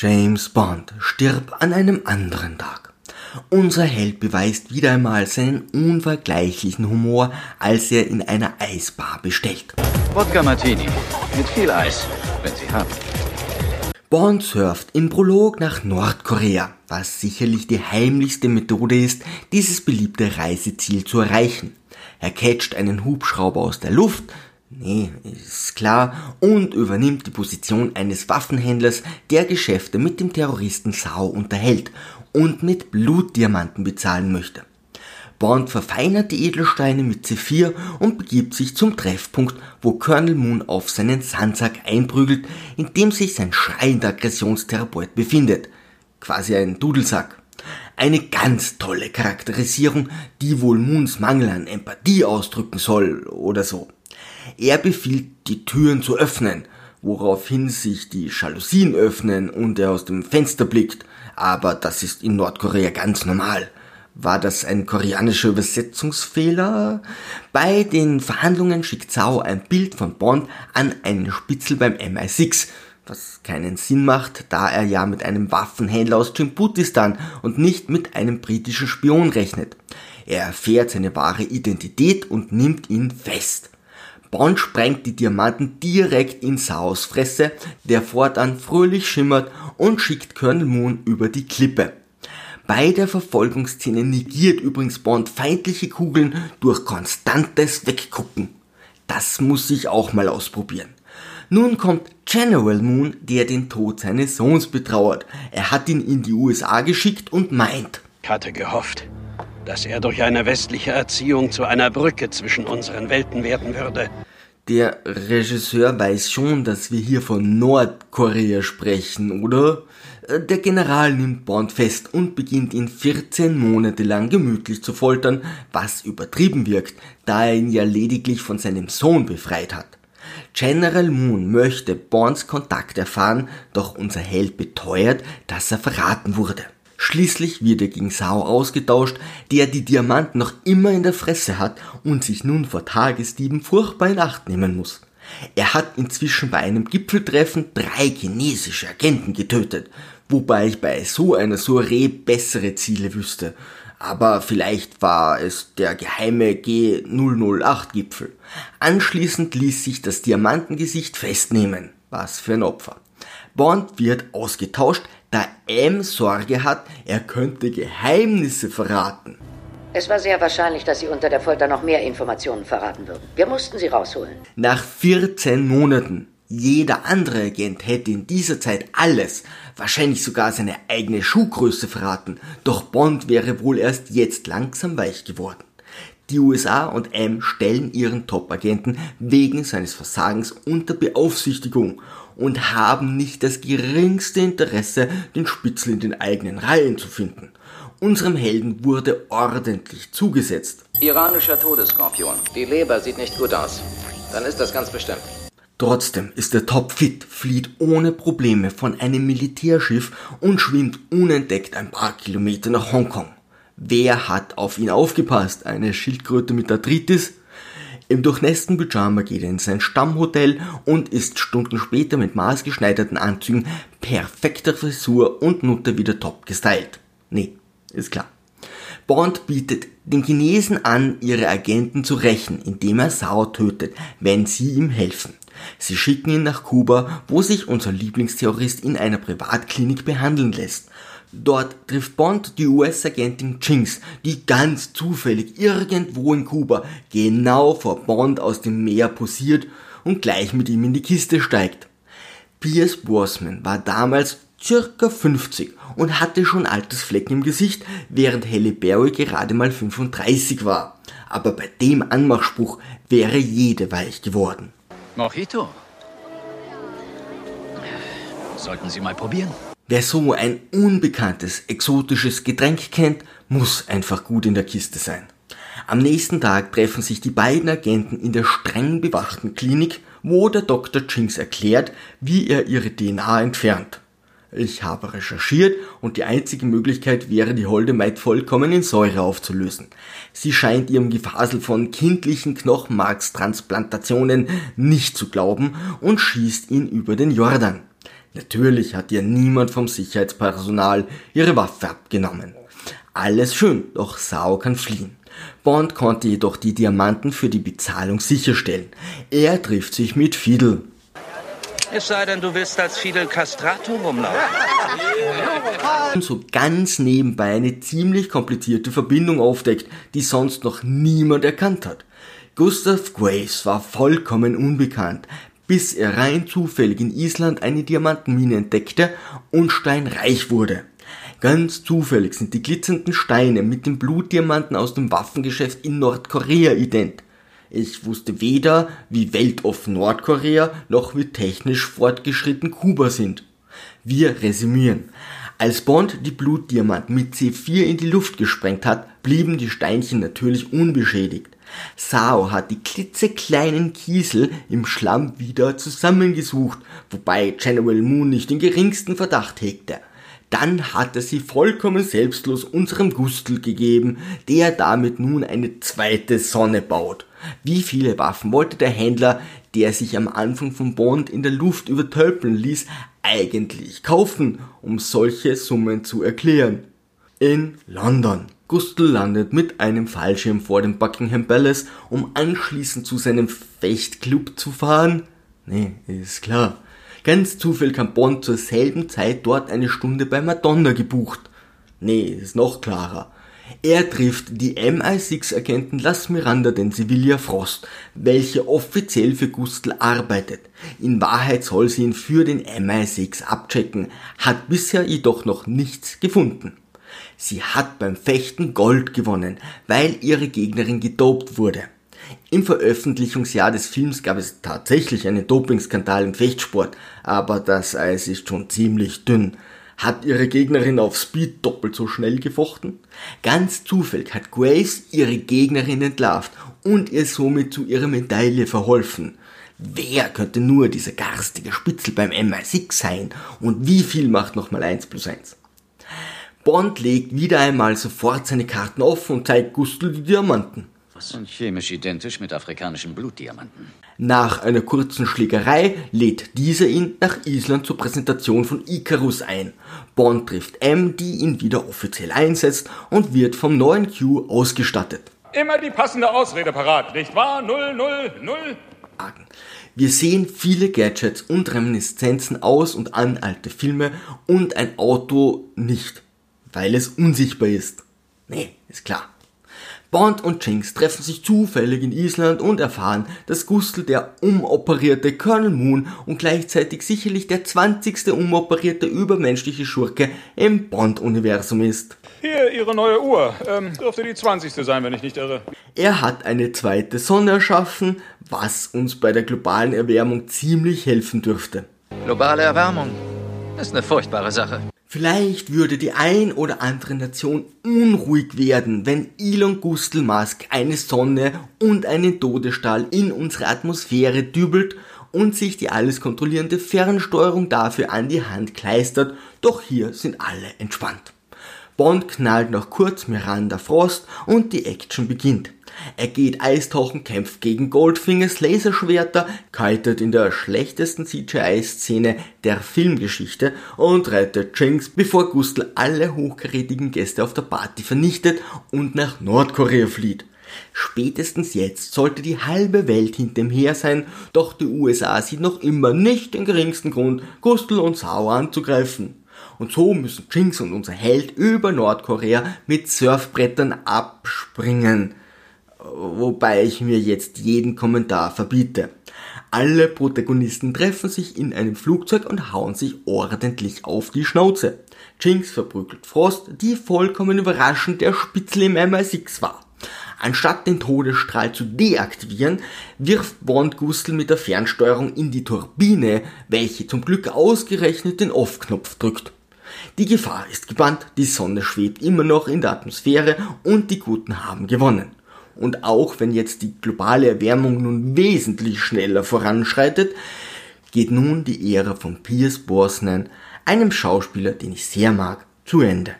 James Bond stirbt an einem anderen Tag. Unser Held beweist wieder einmal seinen unvergleichlichen Humor, als er in einer Eisbar bestellt. Wodka Martini mit viel Eis, wenn Sie haben. Bond surft im Prolog nach Nordkorea, was sicherlich die heimlichste Methode ist, dieses beliebte Reiseziel zu erreichen. Er catcht einen Hubschrauber aus der Luft, Nee, ist klar. Und übernimmt die Position eines Waffenhändlers, der Geschäfte mit dem Terroristen Sao unterhält und mit Blutdiamanten bezahlen möchte. Bond verfeinert die Edelsteine mit C4 und begibt sich zum Treffpunkt, wo Colonel Moon auf seinen Sandsack einprügelt, in dem sich sein schreiender Aggressionstherapeut befindet. Quasi ein Dudelsack. Eine ganz tolle Charakterisierung, die wohl Moons Mangel an Empathie ausdrücken soll oder so. Er befiehlt, die Türen zu öffnen, woraufhin sich die Jalousien öffnen und er aus dem Fenster blickt. Aber das ist in Nordkorea ganz normal. War das ein koreanischer Übersetzungsfehler? Bei den Verhandlungen schickt Zhao ein Bild von Bond an einen Spitzel beim MI6, was keinen Sinn macht, da er ja mit einem Waffenhändler aus Djiboutistan und nicht mit einem britischen Spion rechnet. Er erfährt seine wahre Identität und nimmt ihn fest. Bond sprengt die Diamanten direkt in Saos Fresse, der fortan fröhlich schimmert und schickt Colonel Moon über die Klippe. Bei der Verfolgungsszene negiert übrigens Bond feindliche Kugeln durch konstantes Weggucken. Das muss ich auch mal ausprobieren. Nun kommt General Moon, der den Tod seines Sohns betrauert. Er hat ihn in die USA geschickt und meint. Ich hatte gehofft, dass er durch eine westliche Erziehung zu einer Brücke zwischen unseren Welten werden würde. Der Regisseur weiß schon, dass wir hier von Nordkorea sprechen, oder? Der General nimmt Bond fest und beginnt ihn 14 Monate lang gemütlich zu foltern, was übertrieben wirkt, da er ihn ja lediglich von seinem Sohn befreit hat. General Moon möchte Bonds Kontakt erfahren, doch unser Held beteuert, dass er verraten wurde. Schließlich wird er gegen Sao ausgetauscht, der die Diamanten noch immer in der Fresse hat und sich nun vor Tagesdieben furchtbar in Acht nehmen muss. Er hat inzwischen bei einem Gipfeltreffen drei chinesische Agenten getötet, wobei ich bei so einer Soiree bessere Ziele wüsste. Aber vielleicht war es der geheime G008-Gipfel. Anschließend ließ sich das Diamantengesicht festnehmen. Was für ein Opfer. Bond wird ausgetauscht, da M Sorge hat, er könnte Geheimnisse verraten. Es war sehr wahrscheinlich, dass Sie unter der Folter noch mehr Informationen verraten würden. Wir mussten sie rausholen. Nach 14 Monaten. Jeder andere Agent hätte in dieser Zeit alles, wahrscheinlich sogar seine eigene Schuhgröße verraten, doch Bond wäre wohl erst jetzt langsam weich geworden. Die USA und M stellen ihren Top-Agenten wegen seines Versagens unter Beaufsichtigung und haben nicht das geringste Interesse, den Spitzel in den eigenen Reihen zu finden. Unserem Helden wurde ordentlich zugesetzt. Iranischer Todesskorpion. Die Leber sieht nicht gut aus. Dann ist das ganz bestimmt. Trotzdem ist er topfit, flieht ohne Probleme von einem Militärschiff und schwimmt unentdeckt ein paar Kilometer nach Hongkong. Wer hat auf ihn aufgepasst? Eine Schildkröte mit Arthritis? Im durchnässten Pyjama geht er in sein Stammhotel und ist Stunden später mit maßgeschneiderten Anzügen, perfekter Frisur und Nutte wieder top gestylt. Nee, ist klar. Bond bietet den Chinesen an, ihre Agenten zu rächen, indem er Sao tötet, wenn sie ihm helfen. Sie schicken ihn nach Kuba, wo sich unser Lieblingsterrorist in einer Privatklinik behandeln lässt. Dort trifft Bond die US-Agentin Jinx, die ganz zufällig irgendwo in Kuba genau vor Bond aus dem Meer posiert und gleich mit ihm in die Kiste steigt. Pierce Brosnan war damals circa 50 und hatte schon Altersflecken im Gesicht, während Halle Berry gerade mal 35 war. Aber bei dem Anmachspruch wäre jede weich geworden. Mojito. Sollten Sie mal probieren. Wer so ein unbekanntes, exotisches Getränk kennt, muss einfach gut in der Kiste sein. Am nächsten Tag treffen sich die beiden Agenten in der streng bewachten Klinik, wo der Dr. Jinx erklärt, wie er ihre DNA entfernt. Ich habe recherchiert und die einzige Möglichkeit wäre, die Holde Maid vollkommen in Säure aufzulösen. Sie scheint ihrem Gefasel von kindlichen Knochenmarkstransplantationen nicht zu glauben und schießt ihn über den Jordan. Natürlich hat ihr niemand vom Sicherheitspersonal ihre Waffe abgenommen. Alles schön, doch Sao kann fliehen. Bond konnte jedoch die Diamanten für die Bezahlung sicherstellen. Er trifft sich mit Fidel. Es sei denn, du willst als Fidel Castrato rumlaufen. Und so ganz nebenbei eine ziemlich komplizierte Verbindung aufdeckt, die sonst noch niemand erkannt hat. Gustav Graves war vollkommen unbekannt, bis er rein zufällig in Island eine Diamantenmine entdeckte und steinreich wurde. Ganz zufällig sind die glitzernden Steine mit den Blutdiamanten aus dem Waffengeschäft in Nordkorea ident. Ich wusste weder, wie weltoffen Nordkorea noch wie technisch fortgeschritten Kuba sind. Wir resümieren. Als Bond die Blutdiamanten mit C4 in die Luft gesprengt hat, blieben die Steinchen natürlich unbeschädigt. Sao hat die klitzekleinen Kiesel im Schlamm wieder zusammengesucht, wobei General Moon nicht den geringsten Verdacht hegte. Dann hat er sie vollkommen selbstlos unserem Gustl gegeben, der damit nun eine zweite Sonne baut. Wie viele Waffen wollte der Händler, der sich am Anfang von Bond in der Luft übertölpeln ließ, eigentlich kaufen, um solche Summen zu erklären? In London. Gustl landet mit einem Fallschirm vor dem Buckingham Palace, um anschließend zu seinem Fechtclub zu fahren? Nee, ist klar. Ganz zufällig kann Bond zur selben Zeit dort eine Stunde bei Madonna gebucht. Nee, ist noch klarer. Er trifft die MI6-Agentin Las Miranda den Sevilla Frost, welche offiziell für Gustl arbeitet. In Wahrheit soll sie ihn für den MI6 abchecken, hat bisher jedoch noch nichts gefunden. Sie hat beim Fechten Gold gewonnen, weil ihre Gegnerin gedopt wurde. Im Veröffentlichungsjahr des Films gab es tatsächlich einen Dopingskandal im Fechtsport, aber das Eis ist schon ziemlich dünn. Hat ihre Gegnerin auf Speed doppelt so schnell gefochten? Ganz zufällig hat Grace ihre Gegnerin entlarvt und ihr somit zu ihrer Medaille verholfen. Wer könnte nur dieser garstige Spitzel beim MI6 sein? Und wie viel macht nochmal 1 plus 1? Bond legt wieder einmal sofort seine Karten offen und zeigt Gustl die Diamanten. Und chemisch identisch mit afrikanischen Blutdiamanten. Nach einer kurzen Schlägerei lädt dieser ihn nach Island zur Präsentation von Icarus ein. Bond trifft M, die ihn wieder offiziell einsetzt und wird vom neuen Q ausgestattet. Immer die passende Ausrede parat, nicht wahr? Null, null, null. Wir sehen viele Gadgets und Reminiszenzen aus und an alte Filme und ein Auto nicht weil es unsichtbar ist. Nee, ist klar. Bond und Jinx treffen sich zufällig in Island und erfahren, dass Gustl der umoperierte Colonel Moon und gleichzeitig sicherlich der 20. umoperierte übermenschliche Schurke im Bond-Universum ist. Hier, Ihre neue Uhr. Ähm, dürfte die 20. sein, wenn ich nicht irre. Er hat eine zweite Sonne erschaffen, was uns bei der globalen Erwärmung ziemlich helfen dürfte. Globale Erwärmung ist eine furchtbare Sache. Vielleicht würde die ein oder andere Nation unruhig werden, wenn Elon Gustl Musk eine Sonne und einen Todesstahl in unsere Atmosphäre dübelt und sich die alles kontrollierende Fernsteuerung dafür an die Hand kleistert, doch hier sind alle entspannt. Bond knallt noch kurz Miranda Frost und die Action beginnt. Er geht eistauchen, kämpft gegen Goldfingers Laserschwerter, kaltet in der schlechtesten CGI-Szene der Filmgeschichte und rettet Jinx, bevor Gustl alle hochkarätigen Gäste auf der Party vernichtet und nach Nordkorea flieht. Spätestens jetzt sollte die halbe Welt hinter ihm her sein, doch die USA sieht noch immer nicht den geringsten Grund, Gustl und Sauer anzugreifen. Und so müssen Jinx und unser Held über Nordkorea mit Surfbrettern abspringen wobei ich mir jetzt jeden Kommentar verbiete. Alle Protagonisten treffen sich in einem Flugzeug und hauen sich ordentlich auf die Schnauze. Jinx verprügelt Frost, die vollkommen überraschend der Spitzel im MI6 war. Anstatt den Todesstrahl zu deaktivieren, wirft Bond Gustl mit der Fernsteuerung in die Turbine, welche zum Glück ausgerechnet den Off-Knopf drückt. Die Gefahr ist gebannt, die Sonne schwebt immer noch in der Atmosphäre und die Guten haben gewonnen. Und auch wenn jetzt die globale Erwärmung nun wesentlich schneller voranschreitet, geht nun die Ära von Pierce Brosnan, einem Schauspieler, den ich sehr mag, zu Ende.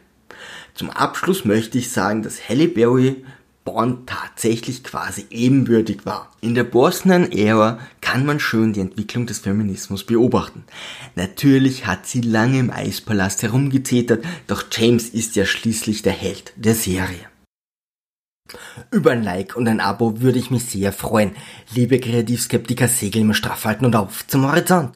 Zum Abschluss möchte ich sagen, dass Halle Berry Bond tatsächlich quasi ebenbürtig war. In der Bosnian-Ära kann man schön die Entwicklung des Feminismus beobachten. Natürlich hat sie lange im Eispalast herumgezetert, doch James ist ja schließlich der Held der Serie. Über ein Like und ein Abo würde ich mich sehr freuen. Liebe Kreativskeptiker, Segel immer straff halten und auf zum Horizont.